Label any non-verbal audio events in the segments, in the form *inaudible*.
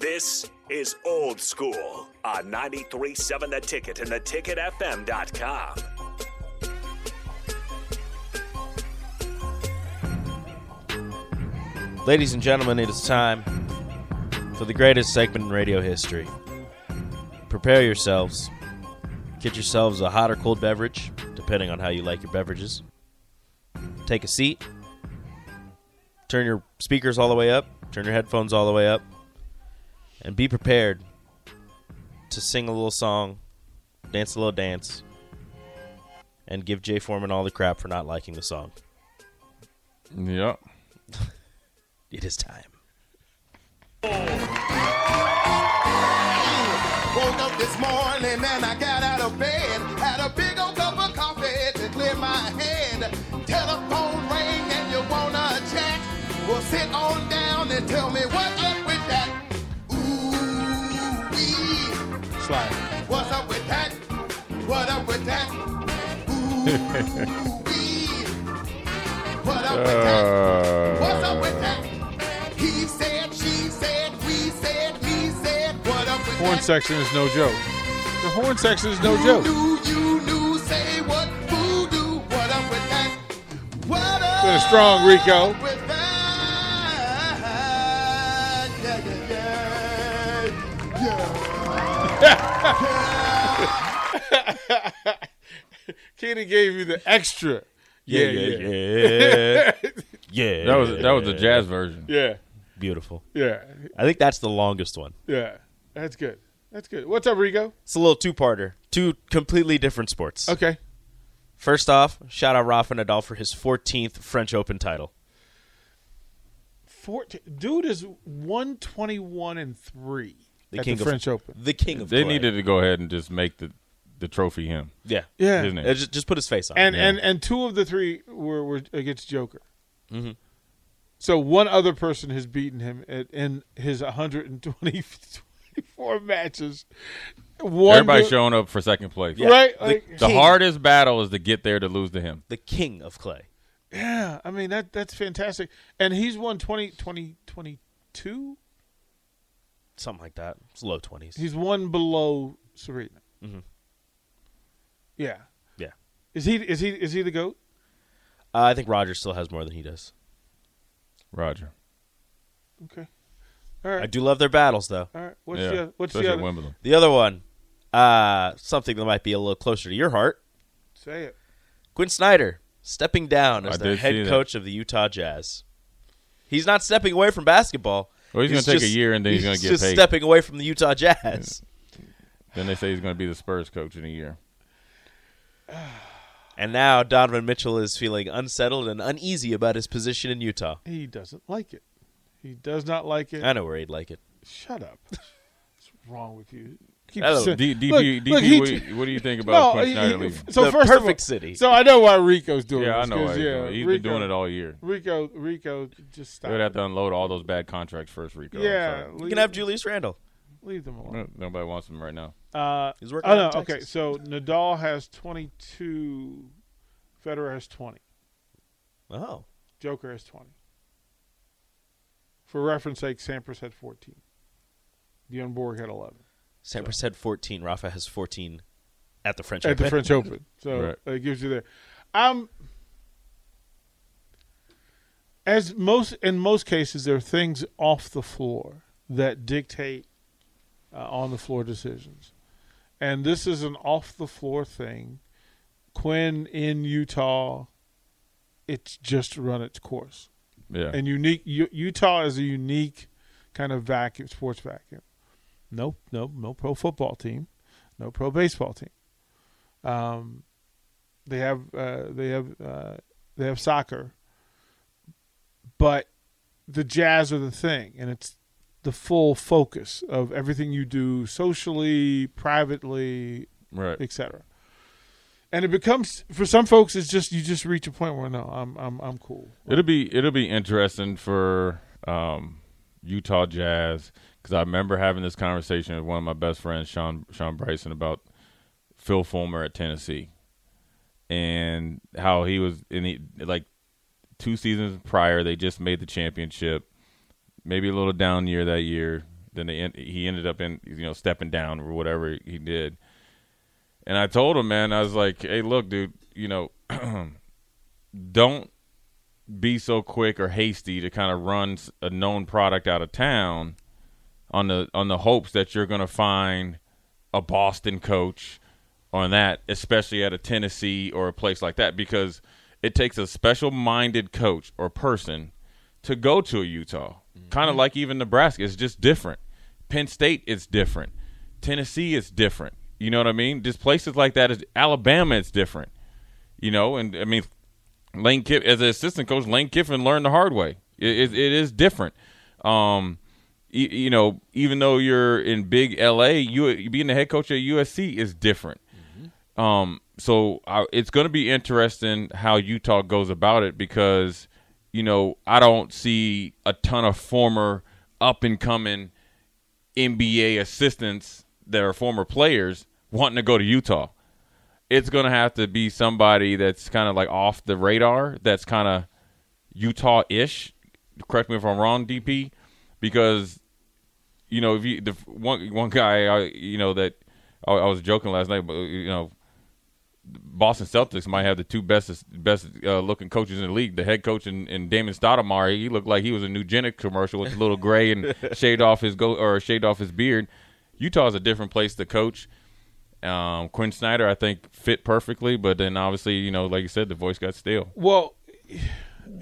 This is Old School on 93.7 The Ticket and theticketfm.com. Ladies and gentlemen, it is time for the greatest segment in radio history. Prepare yourselves. Get yourselves a hot or cold beverage, depending on how you like your beverages. Take a seat. Turn your speakers all the way up. Turn your headphones all the way up. And be prepared to sing a little song, dance a little dance, and give Jay Foreman all the crap for not liking the song. Yep. *laughs* It is time. Woke up this morning and I got out of bed. Had a big old cup of coffee to clear my head. That? Up with that? He said, she said, we said, he said. What up with Horn that? section is no joke. The horn section is no joke. knew you knew? Say what? Who do? What up with that? What up? Been strong, Rico. With that? Yeah, yeah, yeah, *laughs* yeah. Kenny gave you the extra. Yeah, yeah, yeah. yeah. *laughs* That was that was the jazz version. yeah, Beautiful. yeah, I think that's the longest one. yeah. That's good. That's good. What's up, Rico? It's a little two-parter. Two completely different sports. Okay. First off, shout out Rafa Nadal for his 14th French Open title. 14, dude is 121 and 3 The at king the of French Open. The king of They clay. needed to go ahead and just make the the trophy him. Yeah. Yeah. Isn't it? Uh, Just, just put his face on And it. and and two of the three were, were against Joker. Mhm. So one other person has beaten him at, in his 124 *laughs* matches. One Everybody dude- showing up for second place. right? The Like, The hardest battle is to get there to lose to him. The king of clay. yeah, I mean that that's fantastic. And he's won 20, 20 22? Something like that. It's low 20s. He's one below Serena. Mhm. Yeah. Yeah. Is he is he is he the goat? Uh, I think Roger still has more than he does. Roger. Okay. All right. I do love their battles, though. All right. What's yeah. the other, what's Especially the at other? Wimbledon. The other one, uh, something that might be a little closer to your heart. Say it. Quin Snyder stepping down I as the did see head that. coach of the Utah Jazz. He's not stepping away from basketball. Well, he's, gonna take a year and then he's, gonna get just paid. stepping away from the Utah Jazz. *laughs* Then they say he's gonna be the Spurs coach in a year. And now Donovan Mitchell is feeling unsettled and uneasy about his position in Utah. He doesn't like it. He does not like it. I know where he'd like it. Shut up. What's wrong with you? Keep Hello. saying- D- DP, Look, DP look, he what, do you, what do you think No, about Quin he- Snyder leaving? So The first of perfect all- city. So I know why Rico's doing Yeah, I this. know 'cause, why yeah, doing it. He's Rico, been doing it all year. Rico, Rico, just stop. They would have to unload all those bad contracts first, Rico. Yeah, sorry. You leave, can have Julius Randle. Leave them alone. No- Nobody wants them right now. Uh, He's working oh no, okay. So Nadal has twenty-two. Federer has twenty. Oh. Joker has twenty. For reference sake, Sampras had fourteen. Bjorn Borg had eleven Sampras had 14. Rafa has 14 at the French at Open. the French Open. *laughs* So Right. it gives you there. Um, as most in most cases, there are things off the floor that dictate uh, on the floor decisions. And this is an off the floor thing. Quin in Utah, it's just run its course. Yeah. And unique U- Utah is a unique kind of vacuum, sports vacuum. No, no, no pro football team, no pro baseball team. Um, they have uh, they have uh, they have soccer, but the Jazz are the thing, and it's the full focus of everything you do socially, privately, right. etc. And it becomes for some folks, it's just you just reach a point where no, I'm I'm I'm cool. It'll be it'll be interesting for um, Utah Jazz because I remember having this conversation with one of my best friends, Sean Sean Bryson, about Phil Fulmer at Tennessee and how he was in the like two seasons prior they just made the championship, maybe a little down year that year. Then they he ended up in you know stepping down or whatever he did. And I told him, man, I was like, hey, look, dude, you know, *clears throat* don't be so quick or hasty to kind of run a known product out of town on the on the hopes that you're going to find a Boston coach on that, especially at a Tennessee or a place like that, because it takes a special minded coach or person to go to a Utah. Mm-hmm. Kind of like even Nebraska, it's just different. Penn State is different. Tennessee is different. You know what I mean? Just places like that is Alabama. It's different. You know, and I mean, Lane Kiff as an assistant coach, Lane Kiffin learned the hard way. It, it, it is different. Um, you, you, know, even though you're in big LA, you being the head coach at USC is different. Mm-hmm. Um, so I, it's going to be interesting how Utah goes about it because, you know, I don't see a ton of former up and coming NBA assistants that are former players wanting to go to Utah. It's going to have to be somebody that's kind of like off the radar, that's kind of Utah ish. Correct me if I'm wrong, DP, because you know if you the one one guy I, you know that I, I was joking last night, but uh, you know Boston Celtics might have the two best best uh, looking coaches in the league. The head coach and, and Damon Stoudemire, he looked like he was a Nugenix commercial with a little gray and *laughs* shaved off his go or shaved off his beard. Utah is a different place to coach. Um, Quin Snyder, I think, fit perfectly, but then obviously, you know, like you said, the voice got stale. Well,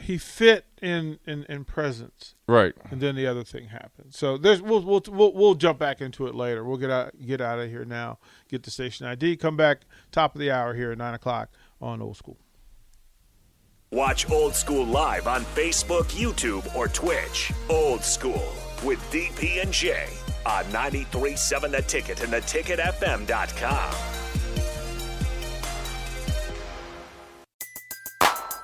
he fit in, in, in presence, right? And then the other thing happened. So there's we'll we'll we'll, we'll jump back into it later. We'll get out get out of here now. Get the station ID. Come back top of the hour here at nine o'clock on Old School. Watch Old School live on Facebook, YouTube, or Twitch. Old School with DP and J on 93.7 The Ticket and theticketfm.com.